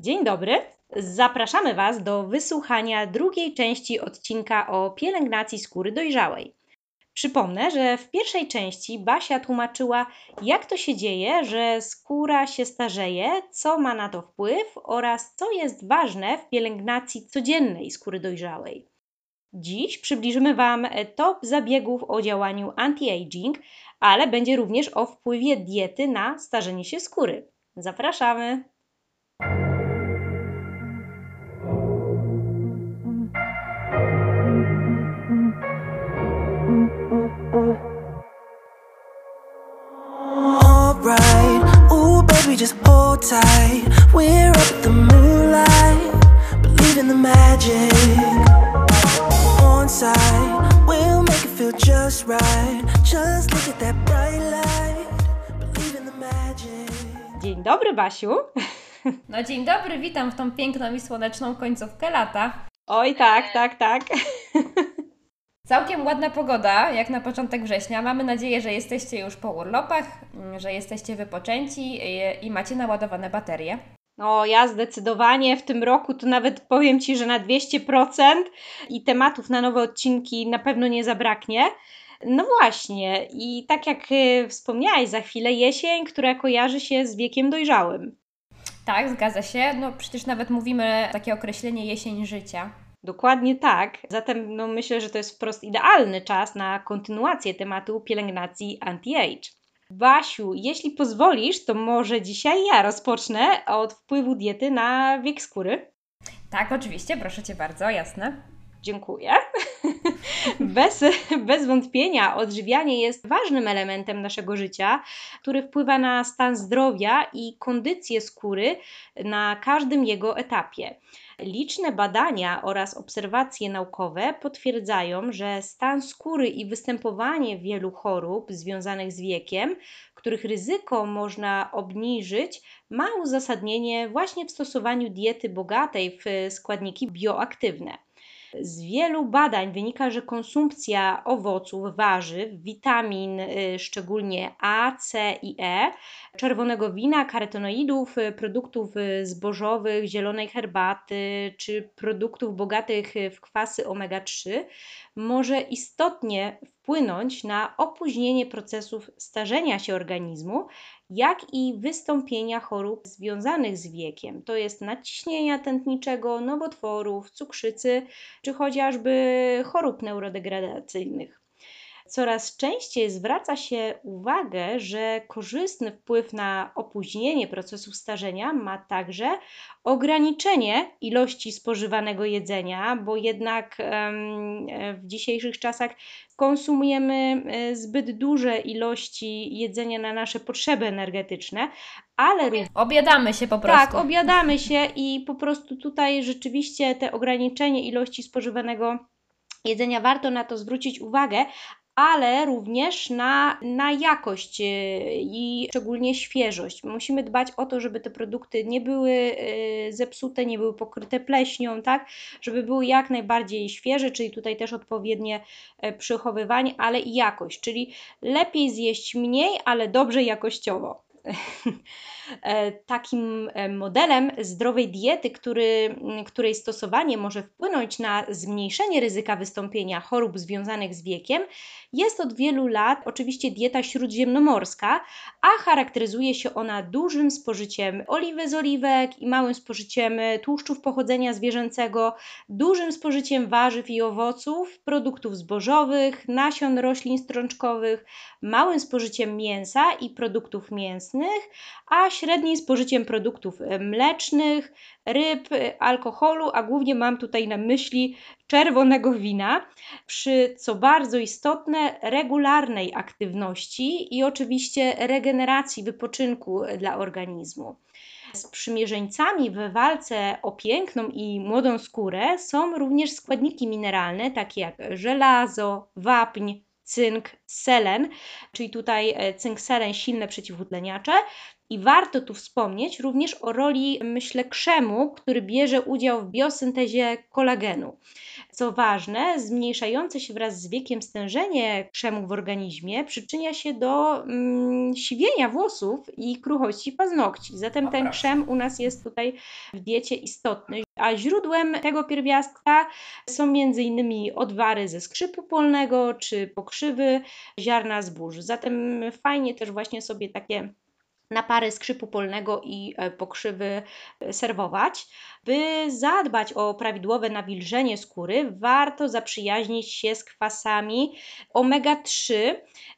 Dzień dobry. Zapraszamy Was do wysłuchania drugiej części odcinka o pielęgnacji skóry dojrzałej. Przypomnę, że w pierwszej części Basia tłumaczyła, jak to się dzieje, że skóra się starzeje, co ma na to wpływ oraz co jest ważne w pielęgnacji codziennej skóry dojrzałej. Dziś przybliżymy Wam top zabiegów o działaniu anti-aging, ale będzie również o wpływie diety na starzenie się skóry. Zapraszamy! Just hold tight. We're up the moonlight, believe in the magic. On side, we'll make it feel just right. Just look at that bright light, believe in the magic. Dzień dobry, Basiu. No dzień dobry, witam w tą piękną i słoneczną końcówkę lata. Oj, tak, tak, tak. Całkiem ładna pogoda, jak na początek września. Mamy nadzieję, że jesteście już po urlopach, mm, że jesteście wypoczęci i- i macie naładowane baterie. No, ja zdecydowanie w tym roku to nawet powiem Ci, że na 200% i tematów na nowe odcinki na pewno nie zabraknie. No właśnie, i tak jak y, wspomniałaś za chwilę, jesień, która kojarzy się z wiekiem dojrzałym. Tak, zgadza się. No przecież nawet mówimy takie określenie jesień życia. Dokładnie tak. Zatem no, myślę, że to jest wprost idealny czas na kontynuację tematu pielęgnacji anti-age. Basiu, jeśli pozwolisz, to może dzisiaj ja rozpocznę od wpływu diety na wiek skóry. Tak, oczywiście, proszę Cię bardzo, jasne. Dziękuję. Bez, bez wątpienia odżywianie jest ważnym elementem naszego życia, który wpływa na stan zdrowia i kondycję skóry na każdym jego etapie. Liczne badania oraz obserwacje naukowe potwierdzają, że stan skóry i występowanie wielu chorób związanych z wiekiem, których ryzyko można obniżyć, ma uzasadnienie właśnie w stosowaniu diety bogatej w składniki bioaktywne. Z wielu badań wynika, że konsumpcja owoców, warzyw, witamin, y, szczególnie A, C i E, czerwonego wina, karotenoidów, y, produktów y, zbożowych, zielonej herbaty czy produktów bogatych w kwasy omega-3 może istotnie wpłynąć na opóźnienie procesów starzenia się organizmu, jak i wystąpienia chorób związanych z wiekiem, to jest nadciśnienia tętniczego, nowotworów, cukrzycy czy chociażby chorób neurodegradacyjnych. Coraz częściej zwraca się uwagę, że korzystny wpływ na opóźnienie procesów starzenia ma także ograniczenie ilości spożywanego jedzenia, bo jednak w dzisiejszych czasach konsumujemy e, zbyt duże ilości jedzenia na nasze potrzeby energetyczne, ale Obiadamy się po prostu. tak, obiadamy się i po prostu tutaj rzeczywiście te ograniczenie ilości spożywanego jedzenia warto na to zwrócić uwagę, ale również na, na jakość y, i szczególnie świeżość. Musimy dbać o to, żeby te produkty nie były y, zepsute, nie były pokryte pleśnią, tak? Żeby były jak najbardziej świeże, czyli tutaj też odpowiednie e, przechowywanie, ale i jakość, czyli lepiej zjeść mniej, ale dobrze jakościowo. E, Takim e, modelem zdrowej diety, który, której stosowanie może wpłynąć na zmniejszenie ryzyka wystąpienia chorób związanych z wiekiem, jest od wielu lat oczywiście dieta śródziemnomorska, a charakteryzuje się ona dużym spożyciem oliwy z oliwek i małym spożyciem e, tłuszczów pochodzenia zwierzęcego, dużym spożyciem warzyw i owoców, produktów zbożowych, nasion roślin strączkowych, małym spożyciem mięsa i produktów mięsnych, a średnim spożyciem produktów e, mlecznych, ryb, e, alkoholu, a głównie mam tutaj na myśli czerwonego wina, przy co bardzo istotne regularnej aktywności i oczywiście regeneracji wypoczynku dla organizmu. Sprzymierzeńcami w walce o piękną i młodą skórę są również składniki mineralne, takie jak żelazo, wapń, cynk, selen, czyli tutaj e, cynk, selen silne przeciwutleniacze, I warto tu wspomnieć również o roli, myślę, krzemu, który bierze udział w biosyntezie kolagenu. Co ważne, zmniejszające się wraz z wiekiem stężenie krzemu w organizmie przyczynia się do mm, siwienia włosów i kruchości paznokci. Zatem ten krzem u nas jest tutaj w diecie istotny. A źródłem tego pierwiastka są m.in. odwary ze skrzypu polnego czy pokrzywy ziarna zbóż. Zatem fajnie też właśnie sobie takie napary skrzypu polnego i e, pokrzywy e, serwować. By zadbać o prawidłowe nawilżenie skóry, warto zaprzyjaźnić się z kwasami omega-3,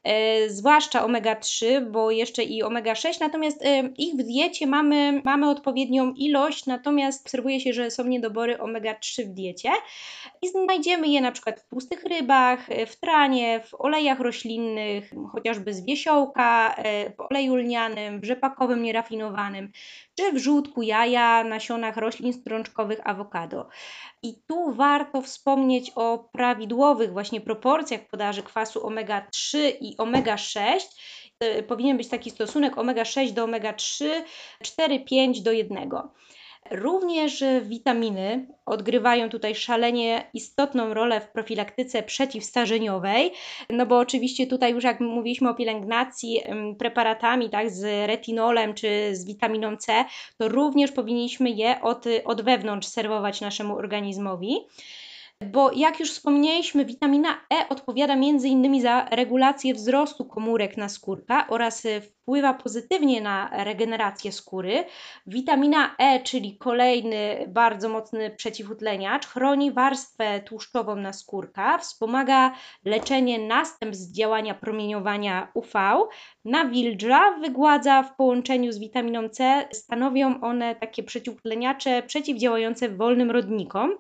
e, zwłaszcza omega-3, bo jeszcze i omega-6, natomiast e, ich w diecie mamy, mamy odpowiednią ilość, natomiast obserwuje się, że są niedobory omega-3 w diecie. I znajdziemy je na przykład w tłustych rybach, e, w tranie, w olejach roślinnych, chociażby z wiesiołka, e, w oleju lnianym, w rzepakowym nierafinowanym, czy w żółtku jaja, nasionach roślin strączkowych, awokado. I tu warto wspomnieć o prawidłowych właśnie proporcjach podaży kwasu omega-3 i omega-6. E, Powinien być taki stosunek omega-6 do omega-3 4-5 do 1. Również witaminy odgrywają tutaj szalenie istotną rolę w profilaktyce przeciwstarzeniowej, no bo oczywiście tutaj już jak mówiliśmy o pielęgnacji preparatami, tak, z retinolem czy z witaminą C, to również powinniśmy je od, od wewnątrz serwować naszemu organizmowi. Bo jak już wspomnieliśmy, witamina E odpowiada m.in. za regulację wzrostu komórek naskórka oraz e, wpływa pozytywnie na regenerację skóry. Witamina E, czyli kolejny bardzo mocny przeciwutleniacz, chroni warstwę tłuszczową naskórka, wspomaga leczenie następstw działania promieniowania UV, nawilża, wygładza w połączeniu z witaminą C, stanowią one takie przeciwutleniacze przeciwdziałające wolnym rodnikom.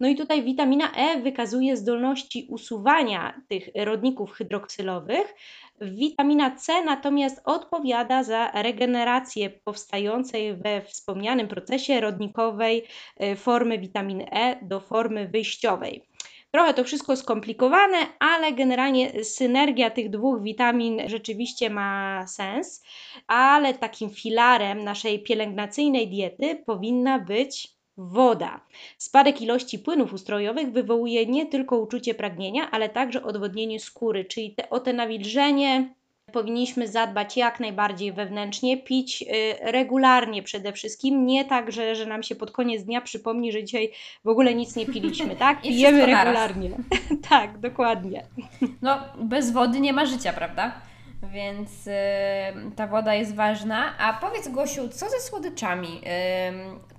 No i tutaj witamina E wykazuje zdolności usuwania tych rodników hydroksylowych. Witamina C natomiast odpowiada za regenerację powstającej we wspomnianym procesie rodnikowej e, formy witaminy E do formy wyjściowej. Trochę to wszystko skomplikowane, ale generalnie synergia tych dwóch witamin rzeczywiście ma sens, ale takim filarem naszej pielęgnacyjnej diety powinna być woda. Spadek ilości płynów ustrojowych wywołuje nie tylko uczucie pragnienia, ale także odwodnienie skóry, czyli te, o te nawilżenie powinniśmy zadbać jak najbardziej wewnętrznie, pić y, regularnie przede wszystkim, nie tak, że, że nam się pod koniec dnia przypomni, że dzisiaj w ogóle nic nie piliśmy, tak? Pijemy regularnie. tak, dokładnie. No, bez wody nie ma życia, prawda? Więc ta woda jest ważna. A powiedz, Gosiu, co ze słodyczami?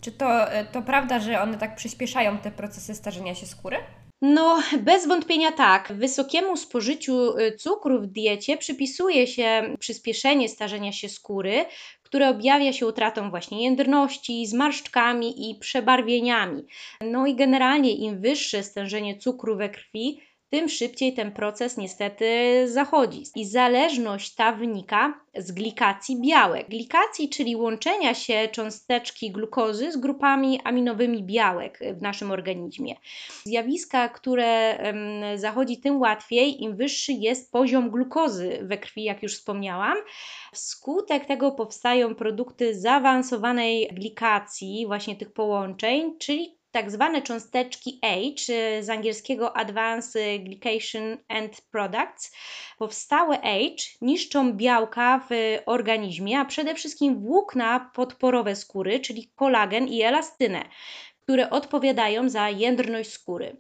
Czy to, y, to prawda, że one tak przyspieszają te procesy starzenia się skóry? No, bez wątpienia tak. Wysokiemu spożyciu y, cukru w diecie przypisuje się przyspieszenie starzenia się skóry, które objawia się utratą właśnie jędrności, zmarszczkami i przebarwieniami. No i generalnie im wyższe stężenie cukru we krwi, tym szybciej ten proces niestety zachodzi. I zależność ta wynika z glikacji białek. Glikacji, czyli łączenia się cząsteczki glukozy z grupami aminowymi białek w naszym organizmie. Zjawiska, które zachodzi tym łatwiej, im wyższy jest poziom glukozy we krwi, jak już wspomniałam. Wskutek tego powstają produkty zaawansowanej glikacji, właśnie tych połączeń, czyli tak zwane cząsteczki y, z angielskiego Advanced Glycation End Products. Powstałe H niszczą białka w organizmie, a przede wszystkim włókna podporowe skóry, czyli kolagen i elastynę, które odpowiadają za jędrność skóry.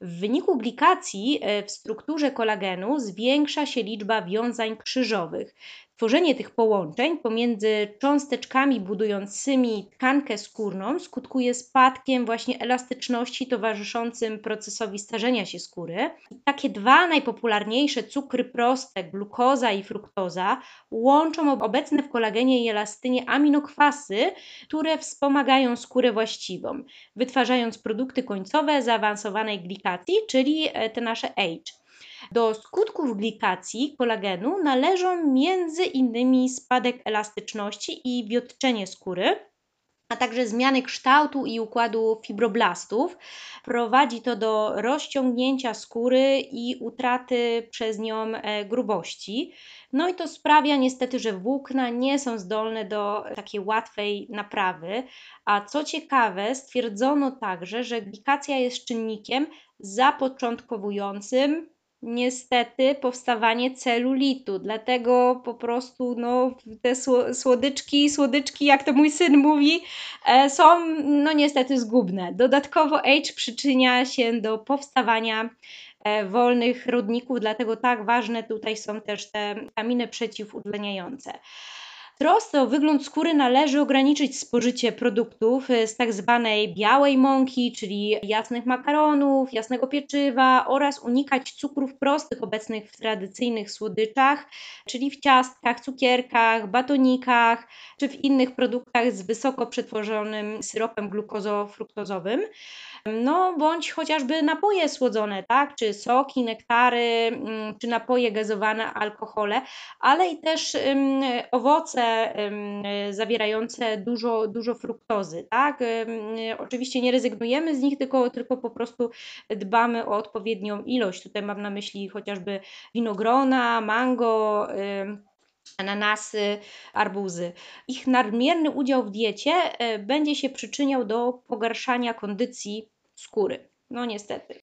W wyniku glikacji e, w strukturze kolagenu zwiększa się liczba wiązań krzyżowych. Tworzenie tych połączeń pomiędzy cząsteczkami budującymi tkankę skórną skutkuje spadkiem właśnie elastyczności towarzyszącym procesowi starzenia się skóry. Takie dwa najpopularniejsze cukry proste, glukoza i fruktoza, łączą obecne w kolagenie i elastynie aminokwasy, które wspomagają skórę właściwą, wytwarzając produkty końcowe zaawansowanej glikacji, czyli e, te nasze H. Do skutków glikacji kolagenu należą między innymi spadek elastyczności i wiotczenie skóry. a także zmiany kształtu i układu fibroblastów. Prowadzi to do rozciągnięcia skóry i utraty przez nią e, grubości. No i to sprawia niestety, że włókna nie są zdolne do takiej łatwej naprawy. A co ciekawe, stwierdzono także, że glikacja jest czynnikiem zapoczątkowującym niestety powstawanie celulitu. Dlatego po prostu no, te słodyczki, słodyczki, jak to mój syn mówi, e, są no niestety zgubne. Dodatkowo H przyczynia się do powstawania e, wolnych rodników, dlatego tak ważne tutaj są też te witaminy przeciwutleniające trosce o wygląd skóry należy ograniczyć spożycie produktów y, z tak zwanej białej mąki, czyli jasnych makaronów, jasnego pieczywa oraz unikać cukrów prostych obecnych w tradycyjnych słodyczach, czyli w ciastkach, cukierkach, batonikach czy w innych produktach z wysoko przetworzonym syropem glukozo-fruktozowym no bądź chociażby napoje słodzone, tak, czy soki, nektary, mm, czy napoje gazowane, alkohole, ale i też owoce zawierające dużo, dużo fruktozy, tak. Oczywiście nie rezygnujemy z nich, tylko, tylko po prostu dbamy o odpowiednią ilość. Tutaj mam na myśli chociażby winogrona, mango, ananasy, arbuzy. Ich nadmierny udział w diecie e, będzie się przyczyniał do pogarszania kondycji skóry. No niestety.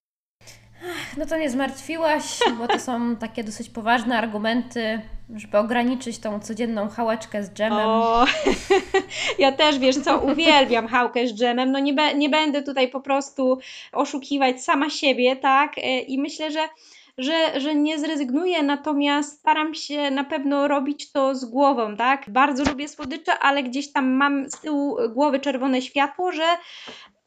No to nie zmartwiłaś, bo to są takie dosyć poważne argumenty, żeby ograniczyć tą codzienną chałeczkę z dżemem. O, ja też wiesz co, uwielbiam chałkę z dżemem. No nie, be, nie będę tutaj po prostu oszukiwać sama siebie, tak? E, I myślę, że że, że nie zrezygnuję, natomiast staram się na pewno robić to z głową, tak? Bardzo lubię słodycze, ale gdzieś tam mam z tyłu głowy czerwone światło, że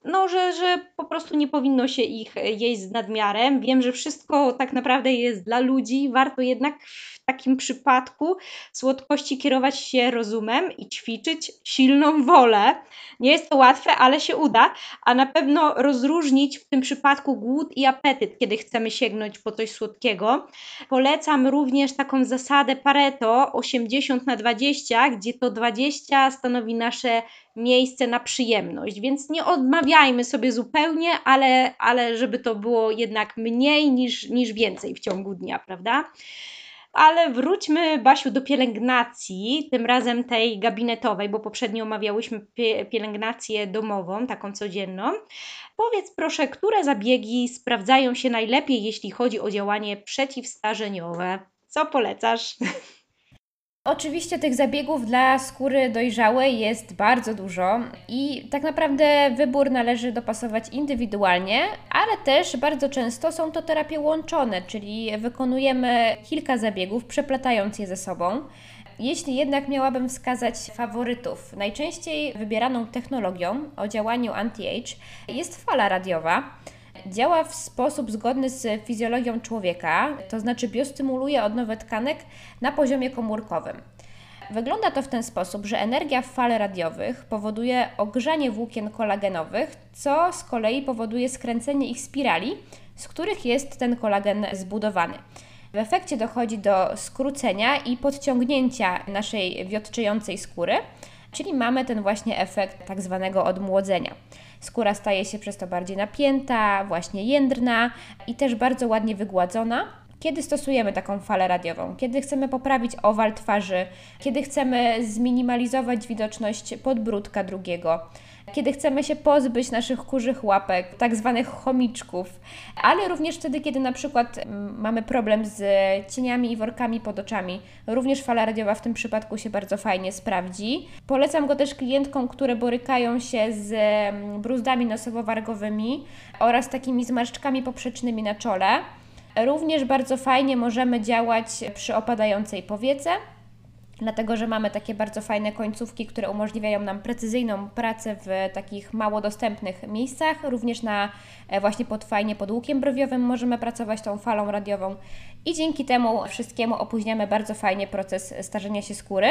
no, że, że po prostu nie powinno się ich jeść z nadmiarem. Wiem, że wszystko tak naprawdę jest dla ludzi, warto jednak w takim przypadku słodkości kierować się rozumem i ćwiczyć silną wolę. Nie jest to łatwe, ale się uda, a na pewno rozróżnić w tym przypadku głód i apetyt, kiedy chcemy sięgnąć po coś słodkiego. Polecam również taką zasadę Pareto 80 na 20, gdzie to 20 stanowi nasze miejsce na przyjemność, więc nie odmawiajmy sobie zupełnie, ale, ale żeby to było jednak mniej niż, niż więcej w ciągu dnia, prawda? Ale wróćmy, Basiu, do pielęgnacji, tym razem tej gabinetowej, bo poprzednio omawiałyśmy pielęgnację domową, taką codzienną. Powiedz proszę, które zabiegi sprawdzają się najlepiej, jeśli chodzi o działanie przeciwstarzeniowe? Co polecasz? Oczywiście tych zabiegów dla skóry dojrzałej jest bardzo dużo i tak naprawdę wybór należy dopasować indywidualnie, ale też bardzo często są to terapie łączone, czyli wykonujemy kilka zabiegów, przeplatając je ze sobą. Jeśli jednak miałabym wskazać faworytów, najczęściej wybieraną technologią o działaniu anti-age jest fala radiowa. Działa w sposób zgodny z fizjologią człowieka, to znaczy biostymuluje odnowę tkanek na poziomie komórkowym. Wygląda to w ten sposób, że energia fal radiowych powoduje ogrzanie włókien kolagenowych, co z kolei powoduje skręcenie ich spirali, z których jest ten kolagen zbudowany. W efekcie dochodzi do skrócenia i podciągnięcia naszej wiotczyjącej skóry, czyli mamy ten właśnie efekt tak zwanego odmłodzenia. Skóra staje się przez to bardziej napięta, właśnie jędrna i też bardzo ładnie wygładzona. Kiedy stosujemy taką falę radiową? Kiedy chcemy poprawić owal twarzy? Kiedy chcemy zminimalizować widoczność podbródka drugiego? Kiedy chcemy się pozbyć naszych kurzych łapek, tak zwanych chomiczków, ale również wtedy, kiedy na przykład mm, mamy problem z cieniami i workami pod oczami. Również fala radiowa w tym przypadku się bardzo fajnie sprawdzi. Polecam go też klientkom, które borykają się z mm, bruzdami nosowo-wargowymi oraz takimi zmarszczkami poprzecznymi na czole. Również bardzo fajnie możemy działać przy opadającej powiece dlatego że mamy takie bardzo fajne końcówki, które umożliwiają nam precyzyjną pracę w takich mało dostępnych miejscach. Również na e, właśnie pod fajnie pod łukiem browiowym możemy pracować tą falą radiową i dzięki temu wszystkiemu opóźniamy bardzo fajnie proces starzenia się skóry.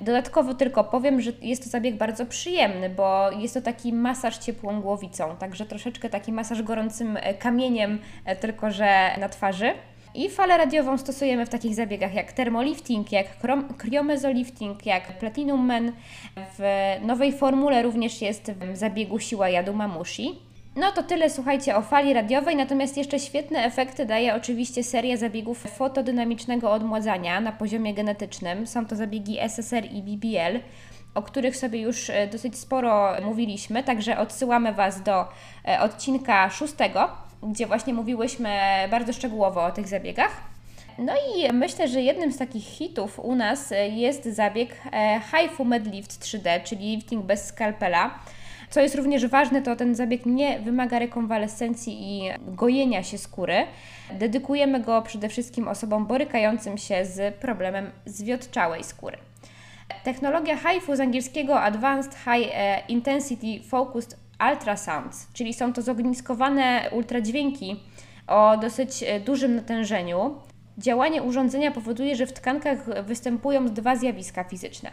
Dodatkowo tylko powiem, że jest to zabieg bardzo przyjemny, bo jest to taki masaż ciepłą głowicą, także troszeczkę taki masaż gorącym e, kamieniem, e, tylko że na twarzy. I falę radiową stosujemy w takich zabiegach jak termolifting, jak kriomezolifting, jak platinum men. W nowej formule również jest w zabiegu siła jadu mamushi. No to tyle, słuchajcie, o fali radiowej, natomiast jeszcze świetne efekty daje oczywiście seria zabiegów fotodynamicznego odmładzania na poziomie genetycznym. Są to zabiegi SSR i BBL, o których sobie już e, dosyć sporo mówiliśmy, także odsyłamy Was do e, odcinka szóstego, gdzie właśnie mówiłyśmy bardzo szczegółowo o tych zabiegach. No i myślę, że jednym z takich hitów u nas e, jest zabieg HIFU Medlift 3D, czyli lifting bez skalpela. Co jest również ważne, to ten zabieg nie wymaga rekonwalescencji i gojenia się skóry. Dedykujemy go przede wszystkim osobom borykającym się z problemem zwiotczałej skóry. Technologia HIFU z angielskiego Advanced High e, Intensity Focused Ultrasounds, czyli są to zogniskowane ultradźwięki o dosyć e, dużym natężeniu. Działanie urządzenia powoduje, że w tkankach występują dwa zjawiska fizyczne.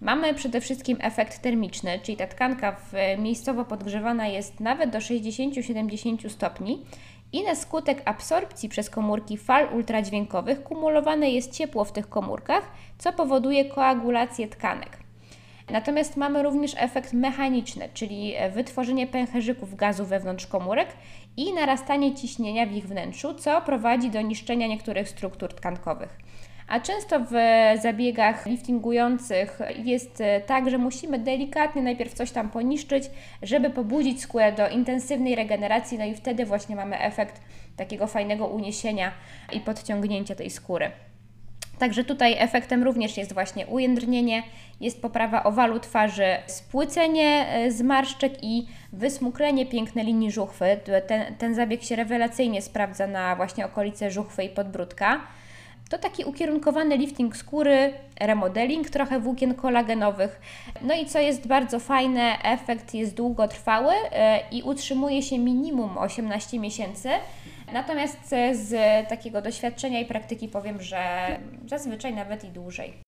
Mamy przede wszystkim efekt termiczny, czyli ta tkanka miejscowo podgrzewana jest nawet do 60-70 stopni i na skutek absorpcji przez komórki fal ultradźwiękowych kumulowane jest ciepło w tych komórkach, co powoduje koagulację tkanek. Natomiast mamy również efekt mechaniczny, czyli wytworzenie pęcherzyków gazu wewnątrz komórek i narastanie ciśnienia w ich wnętrzu, co prowadzi do niszczenia niektórych struktur tkankowych. A często w zabiegach liftingujących jest e, tak, że musimy delikatnie najpierw coś tam poniszczyć, żeby pobudzić skórę do intensywnej regeneracji, no i wtedy właśnie mamy efekt takiego fajnego uniesienia i podciągnięcia tej skóry. Także tutaj efektem również jest właśnie ujędrnienie, jest poprawa owalu twarzy, spłycenie e, zmarszczek i wysmuklenie pięknej linii żuchwy. Ten, ten zabieg się rewelacyjnie sprawdza na właśnie okolice żuchwy i podbródka. To taki ukierunkowany lifting skóry, remodeling trochę włókien kolagenowych. No i co jest bardzo fajne, efekt jest długotrwały e, i utrzymuje się minimum 18 miesięcy. Natomiast z takiego doświadczenia i praktyki powiem, że zazwyczaj nawet i dłużej.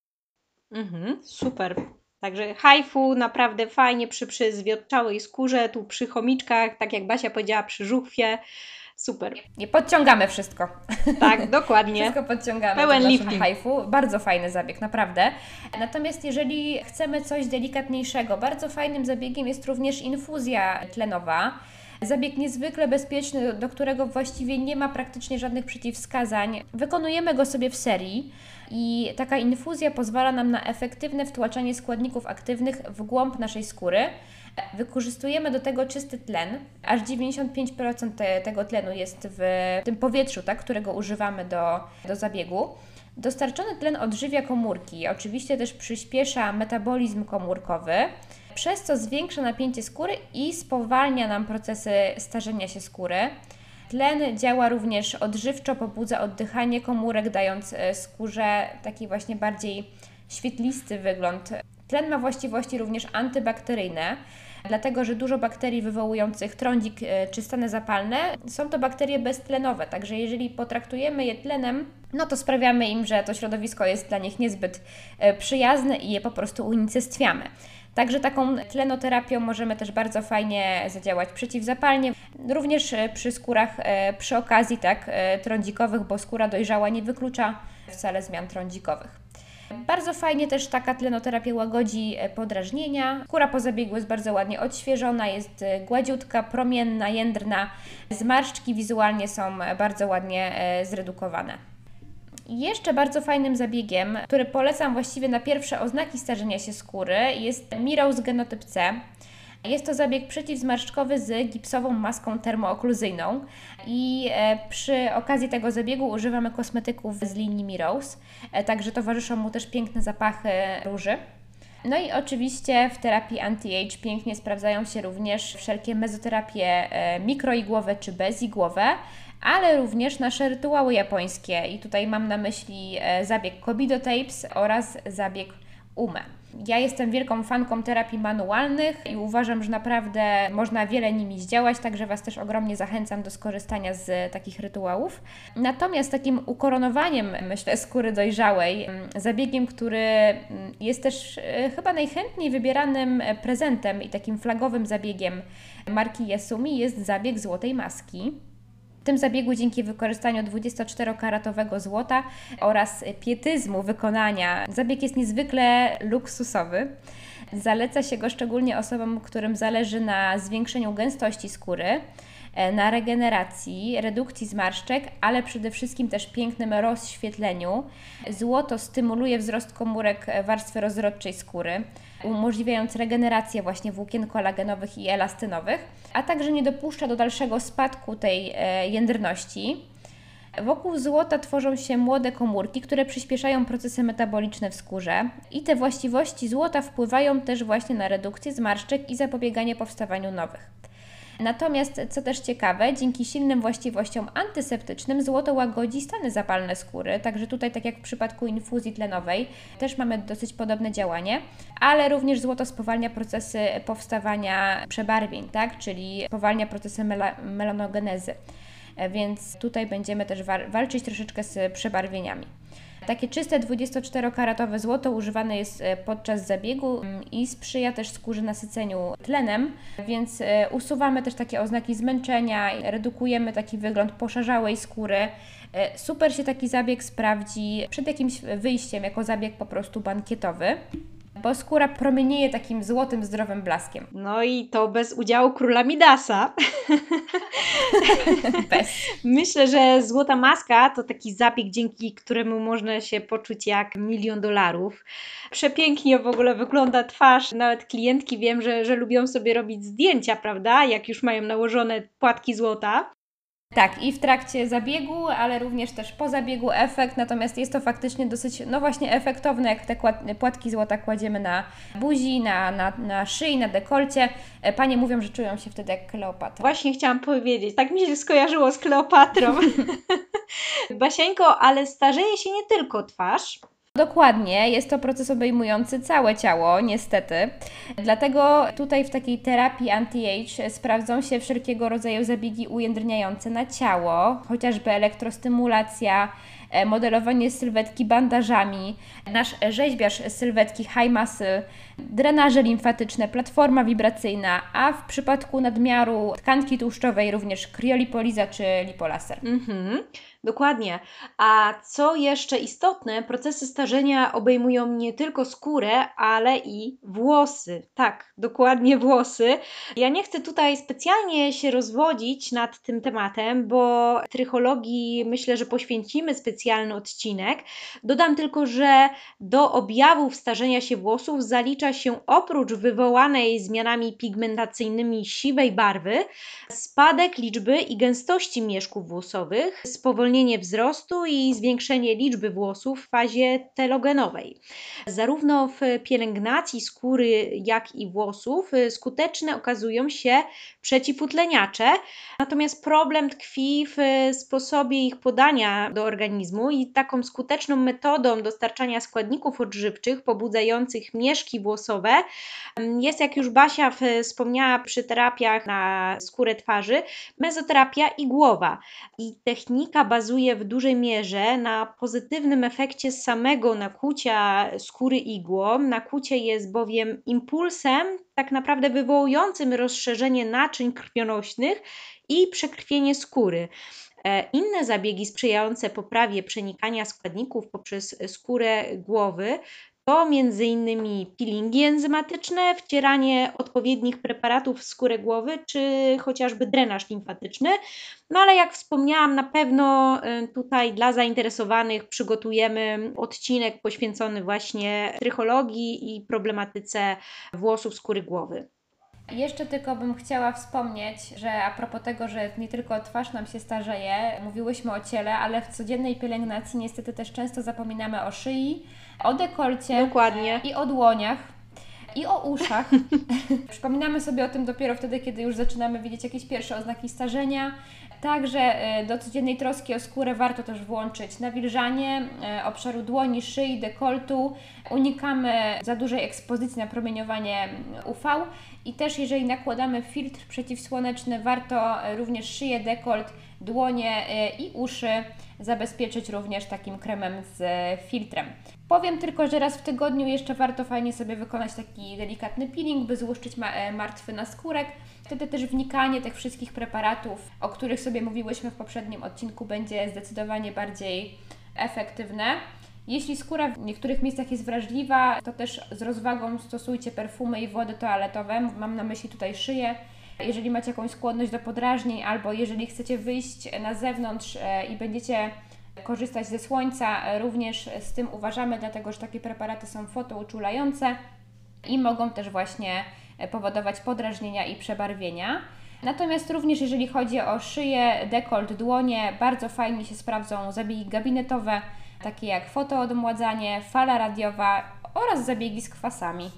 Mhm, super. Także hajfu naprawdę fajnie przy przyzwiotczałej skórze, tu przy chomiczkach, tak jak Basia powiedziała, przy żuchwie. Super. Nie podciągamy wszystko. Tak, dokładnie. wszystko podciągamy. Pełen lifting. Hajfu. Bardzo fajny zabieg, naprawdę. Natomiast jeżeli chcemy coś delikatniejszego, bardzo fajnym zabiegiem jest również infuzja tlenowa. Zabieg niezwykle bezpieczny, do którego właściwie nie ma praktycznie żadnych przeciwwskazań. Wykonujemy go sobie w serii i taka infuzja pozwala nam na efektywne wtłaczanie składników aktywnych w głąb naszej skóry. Wykorzystujemy do tego czysty tlen. Aż 95% te, tego tlenu jest w tym powietrzu, tak, którego używamy do, do zabiegu. Dostarczony tlen odżywia komórki, oczywiście też przyspiesza metabolizm komórkowy, przez co zwiększa napięcie skóry i spowalnia nam procesy starzenia się skóry. Tlen działa również odżywczo, pobudza oddychanie komórek, dając e, skórze taki właśnie bardziej świetlisty wygląd. Tlen ma właściwości również antybakteryjne, dlatego że dużo bakterii wywołujących trądzik e, czy stany zapalne są to bakterie beztlenowe, także jeżeli potraktujemy je tlenem, no to sprawiamy im, że to środowisko jest dla nich niezbyt e, przyjazne i je po prostu unicestwiamy. Także taką tlenoterapią możemy też bardzo fajnie zadziałać przeciwzapalnie, również e, przy skórach przy okazji tak trądzikowych, bo skóra dojrzała nie wyklucza wcale zmian trądzikowych. Bardzo fajnie też taka tlenoterapia łagodzi e, podrażnienia. Skóra po zabiegu jest bardzo ładnie odświeżona, jest e, gładziutka, promienna, jędrna. Zmarszczki wizualnie są bardzo ładnie e, zredukowane. Jeszcze bardzo fajnym zabiegiem, który polecam właściwie na pierwsze oznaki starzenia się skóry, jest Mirror's Genotyp C. Jest to zabieg przeciwzmarszczkowy z gipsową maską termookluzyjną i e, przy okazji tego zabiegu używamy kosmetyków z linii Mirose, także towarzyszą mu też piękne zapachy róży. No i oczywiście w terapii anti-age pięknie sprawdzają się również wszelkie mezoterapie e, mikroigłowe czy bezigłowe, ale również nasze rytuały japońskie i tutaj mam na myśli zabieg Kobido Tapes oraz zabieg Ume. Ja jestem wielką fanką terapii manualnych i uważam, że naprawdę można wiele nimi zdziałać, także Was też ogromnie zachęcam do skorzystania z takich rytuałów. Natomiast takim ukoronowaniem, myślę, skóry dojrzałej, zabiegiem, który jest też e, chyba najchętniej wybieranym prezentem i takim flagowym zabiegiem marki Yasumi jest zabieg złotej maski. Tym zabiegu dzięki wykorzystaniu 24-karatowego złota oraz pietyzmu wykonania zabieg jest niezwykle luksusowy. Zaleca się go szczególnie osobom, którym zależy na zwiększeniu gęstości skóry, na regeneracji, redukcji zmarszczek, ale przede wszystkim też pięknym rozświetleniu. Złoto stymuluje wzrost komórek warstwy rozrodczej skóry, umożliwiając regenerację właśnie włókien kolagenowych i elastynowych, a także nie dopuszcza do dalszego spadku tej e, jędrności. Wokół złota tworzą się młode komórki, które przyspieszają procesy metaboliczne w skórze i te właściwości złota wpływają też właśnie na redukcję zmarszczek i zapobieganie powstawaniu nowych. Natomiast, co też ciekawe, dzięki silnym właściwościom antyseptycznym złoto łagodzi stany zapalne skóry, także tutaj, tak jak w przypadku infuzji tlenowej, też mamy dosyć podobne działanie, ale również złoto spowalnia procesy powstawania przebarwień, tak, czyli spowalnia procesy mela melanogenezy. Więc tutaj będziemy też walczyć troszeczkę z przebarwieniami. Takie czyste 24-karatowe złoto używane jest e, podczas zabiegu mm, i sprzyja też skórze nasyceniu tlenem, więc e, usuwamy też takie oznaki zmęczenia, redukujemy taki wygląd poszarzałej skóry. E, super się taki zabieg sprawdzi przed jakimś wyjściem, jako zabieg po prostu bankietowy bo skóra promienieje takim złotym, zdrowym blaskiem. No i to bez udziału króla Midasa. bez. Myślę, że złota maska to taki zabieg, dzięki któremu można się poczuć jak milion dolarów. Przepięknie w ogóle wygląda twarz. Nawet klientki wiem, że, że lubią sobie robić zdjęcia, prawda? Jak już mają nałożone płatki złota. Tak, i w trakcie zabiegu, ale również też po zabiegu efekt, natomiast jest to faktycznie dosyć, no właśnie efektowne, jak te płatki złota kładziemy na buzi, na, na, na szyi, na dekolcie. E, panie mówią, że czują się wtedy jak Kleopatra. Właśnie chciałam powiedzieć, tak mi się skojarzyło z Kleopatrą. Basieńko, ale starzeje się nie tylko twarz, Dokładnie, jest to proces obejmujący całe ciało, niestety. Dlatego tutaj w takiej terapii anti-age sprawdzą się wszelkiego rodzaju zabiegi ujędrniające na ciało, chociażby elektrostymulacja, e, modelowanie sylwetki bandażami, nasz rzeźbiarz sylwetki high muscle, drenaże limfatyczne, platforma wibracyjna, a w przypadku nadmiaru tkanki tłuszczowej również kriolipoliza czy lipolaser. Mhm. Dokładnie. A co jeszcze istotne, procesy starzenia obejmują nie tylko skórę, ale i włosy. Tak, dokładnie włosy. Ja nie chcę tutaj specjalnie się rozwodzić nad tym tematem, bo trychologii myślę, że poświęcimy specjalny odcinek. Dodam tylko, że do objawów starzenia się włosów zalicza się oprócz wywołanej zmianami pigmentacyjnymi siwej barwy, spadek liczby i gęstości mieszków włosowych, spowolnienie wzrostu i zwiększenie liczby włosów w fazie telogenowej. Zarówno w pielęgnacji skóry, jak i włosów skuteczne okazują się przeciwutleniacze, natomiast problem tkwi w sposobie ich podania do organizmu i taką skuteczną metodą dostarczania składników odżywczych pobudzających mieszki włosowe jest, jak już Basia wspomniała przy terapiach na skórę twarzy, mezoterapia igłowa. I technika bazuje w dużej mierze na pozytywnym efekcie samego nakłucia skóry igłą. Nakłucie jest bowiem impulsem tak naprawdę wywołującym rozszerzenie naczyń krwionośnych i przekrwienie skóry. E, inne zabiegi sprzyjające poprawie przenikania składników poprzez skórę głowy to m.in. peelingi enzymatyczne, wcieranie odpowiednich preparatów w skórę głowy, czy chociażby drenaż limfatyczny. No ale jak wspomniałam, na pewno y, tutaj dla zainteresowanych przygotujemy odcinek poświęcony właśnie trychologii i problematyce włosów skóry głowy. Jeszcze tylko bym chciała wspomnieć, że a propos tego, że nie tylko twarz nam się starzeje, mówiłyśmy o ciele, ale w codziennej pielęgnacji niestety też często zapominamy o szyi, o dekolcie Dokładnie. i o dłoniach. I o uszach. Przypominamy sobie o tym dopiero wtedy, kiedy już zaczynamy widzieć jakieś pierwsze oznaki starzenia. Także e, do codziennej troski o skórę warto też włączyć nawilżanie e, obszaru dłoni, szyi, dekoltu. Unikamy za dużej ekspozycji na promieniowanie UV i też jeżeli nakładamy filtr przeciwsłoneczny, warto e, również szyję, dekolt, dłonie i uszy zabezpieczyć również takim kremem z filtrem. Powiem tylko, że raz w tygodniu jeszcze warto fajnie sobie wykonać taki delikatny peeling, by złuszczyć ma e, martwy naskórek. Wtedy też wnikanie tych wszystkich preparatów, o których sobie mówiłyśmy w poprzednim odcinku, będzie zdecydowanie bardziej efektywne. Jeśli skóra w niektórych miejscach jest wrażliwa, to też z rozwagą stosujcie perfumy i wody toaletowe. Mam na myśli tutaj szyję. Jeżeli macie jakąś skłonność do podrażnień, albo jeżeli chcecie wyjść na zewnątrz e, i będziecie korzystać ze słońca, e, również z tym uważamy, dlatego że takie preparaty są fotouczulające i mogą też właśnie e, powodować podrażnienia i przebarwienia. Natomiast również jeżeli chodzi o szyję, dekolt, dłonie, bardzo fajnie się sprawdzą zabiegi gabinetowe, takie jak fotoodmładzanie, fala radiowa oraz zabiegi z kwasami.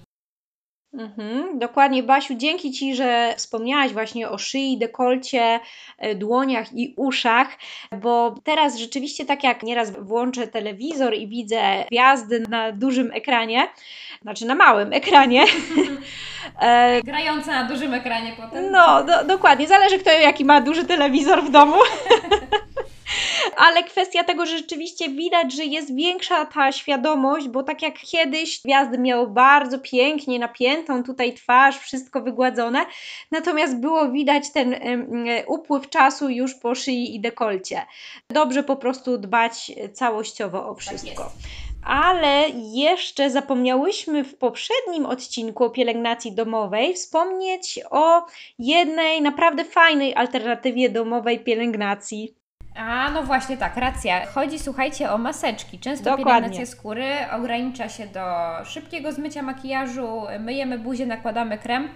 Mhm, dokładnie, Basiu, dzięki Ci, że wspomniałaś właśnie o szyi, dekolcie, e, dłoniach i uszach, bo teraz rzeczywiście tak jak nieraz włączę telewizor i widzę gwiazdy na dużym ekranie, znaczy na małym ekranie. e, Grające na dużym ekranie potem. No, do, dokładnie, zależy kto jaki ma duży telewizor w domu. ale kwestia tego, że rzeczywiście widać, że jest większa ta świadomość, bo tak jak kiedyś gwiazdy miały bardzo pięknie napiętą tutaj twarz, wszystko wygładzone, natomiast było widać ten upływ czasu już po szyi i dekolcie. Dobrze po prostu dbać całościowo o wszystko. Tak ale jeszcze zapomniałyśmy w poprzednim odcinku o pielęgnacji domowej wspomnieć o jednej naprawdę fajnej alternatywie domowej pielęgnacji. A, no właśnie tak, racja. Chodzi, słuchajcie, o maseczki. Często Dokładnie. pielęgnacja skóry ogranicza się do szybkiego zmycia makijażu, myjemy buzię, nakładamy krem,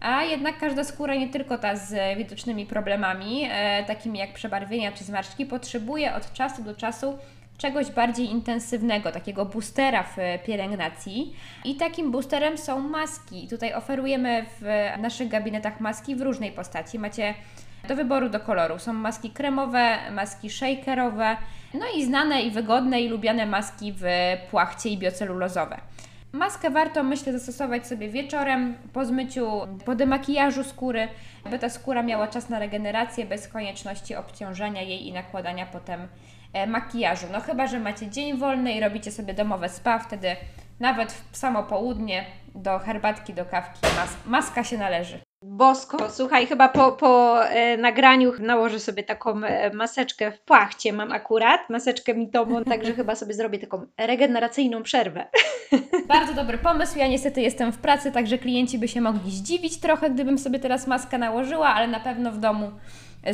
a jednak każda skóra, nie tylko ta z widocznymi problemami, e, takimi jak przebarwienia czy zmarszczki, potrzebuje od czasu do czasu czegoś bardziej intensywnego, takiego boostera w pielęgnacji. I takim boosterem są maski. Tutaj oferujemy w naszych gabinetach maski w różnej postaci. Macie do wyboru do koloru. Są maski kremowe, maski shakerowe, no i znane i wygodne i lubiane maski w płachcie i biocelulozowe. Maskę warto, myślę, zastosować sobie wieczorem po zmyciu, po demakijażu skóry, by ta skóra miała czas na regenerację bez konieczności obciążania jej i nakładania potem e, makijażu. No chyba, że macie dzień wolny i robicie sobie domowe spa, wtedy nawet w samo południe do herbatki, do kawki mas maska się należy. Bosko, słuchaj, chyba po, po e, nagraniu nałożę sobie taką e, maseczkę w płachcie, mam akurat, maseczkę mitową, także chyba sobie zrobię taką regeneracyjną przerwę. Bardzo dobry pomysł, ja niestety jestem w pracy, także klienci by się mogli zdziwić trochę, gdybym sobie teraz maskę nałożyła, ale na pewno w domu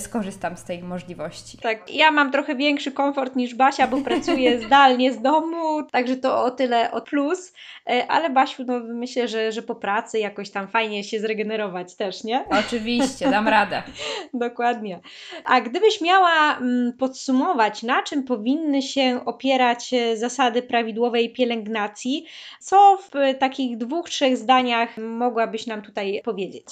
skorzystam z tej możliwości. Tak, ja mam trochę większy komfort niż Basia, bo pracuję zdalnie z domu, także to o tyle od plus, e, ale Basiu, no myślę, że, że po pracy jakoś tam fajnie się zregenerować też, nie? Oczywiście, dam radę. Dokładnie. A gdybyś miała mm, podsumować, na czym powinny się opierać e, zasady prawidłowej pielęgnacji, co w takich dwóch, trzech zdaniach mogłabyś nam tutaj powiedzieć?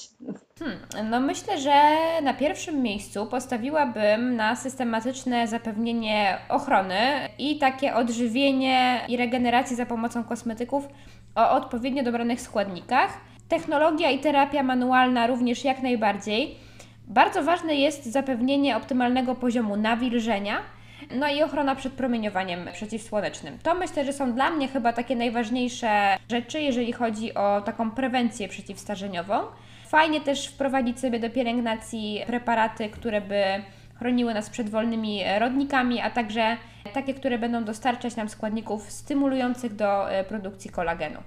Hmm, no myślę, że na pierwszym miejscu postawiłabym na systematyczne zapewnienie ochrony i takie odżywienie i regenerację za pomocą kosmetyków o odpowiednio dobranych składnikach. Technologia i terapia manualna również jak najbardziej. Bardzo ważne jest zapewnienie optymalnego poziomu nawilżenia, no i ochrona przed promieniowaniem przeciwsłonecznym. To myślę, że są dla mnie chyba takie najważniejsze rzeczy, jeżeli chodzi o taką prewencję przeciwstarzeniową. Fajnie też wprowadzić sobie do pielęgnacji preparaty, które by chroniły nas przed wolnymi rodnikami, a także takie, które będą dostarczać nam składników stymulujących do e, produkcji kolagenu.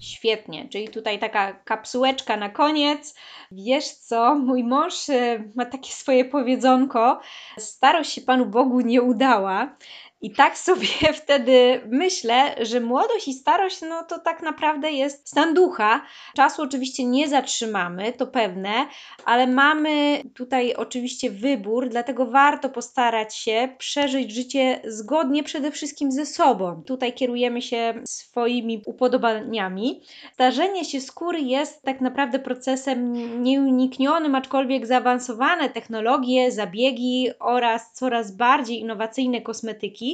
Świetnie, czyli tutaj taka kapsułeczka na koniec. Wiesz co, mój mąż e, ma takie swoje powiedzonko: starość się Panu Bogu nie udała. I tak sobie wtedy myślę, że młodość i starość, no to tak naprawdę jest stan ducha. Czasu oczywiście nie zatrzymamy, to pewne, ale mamy tutaj oczywiście wybór, dlatego warto postarać się przeżyć życie zgodnie przede wszystkim ze sobą. Tutaj kierujemy się swoimi upodobaniami. Starzenie się skóry jest tak naprawdę procesem nieuniknionym, aczkolwiek zaawansowane technologie, zabiegi oraz coraz bardziej innowacyjne kosmetyki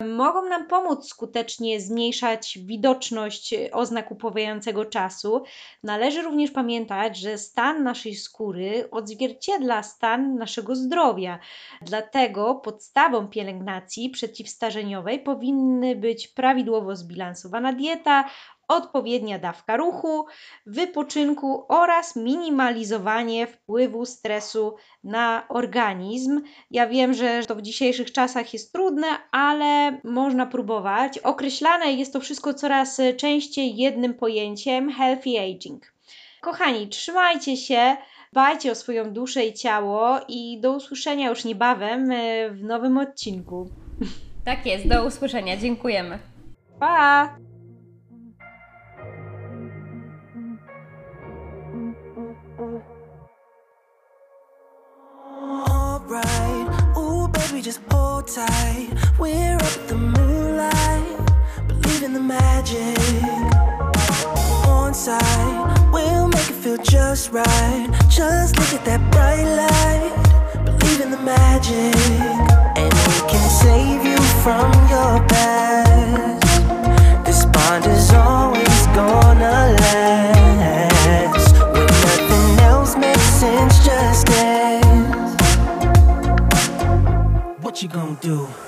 mogą nam pomóc skutecznie zmniejszać widoczność oznak upływającego czasu. Należy również pamiętać, że stan naszej skóry odzwierciedla stan naszego zdrowia. Dlatego podstawą pielęgnacji przeciwstarzeniowej powinny być prawidłowo zbilansowana dieta, odpowiednia dawka ruchu, wypoczynku oraz minimalizowanie wpływu stresu na organizm. Ja wiem, że to w dzisiejszych czasach jest trudne, ale można próbować. Określane jest to wszystko coraz częściej jednym pojęciem healthy aging. Kochani, trzymajcie się, dbajcie o swoją duszę i ciało i do usłyszenia już niebawem e, w nowym odcinku. Tak jest, do usłyszenia. Dziękujemy. Pa! Alright, ooh baby, just hold tight. We're up the moonlight, believe in the magic. On side, we'll make it feel just right. Just look at that bright light, believe in the magic, and we can save you from your past. This bond is always gonna last. You gonna do?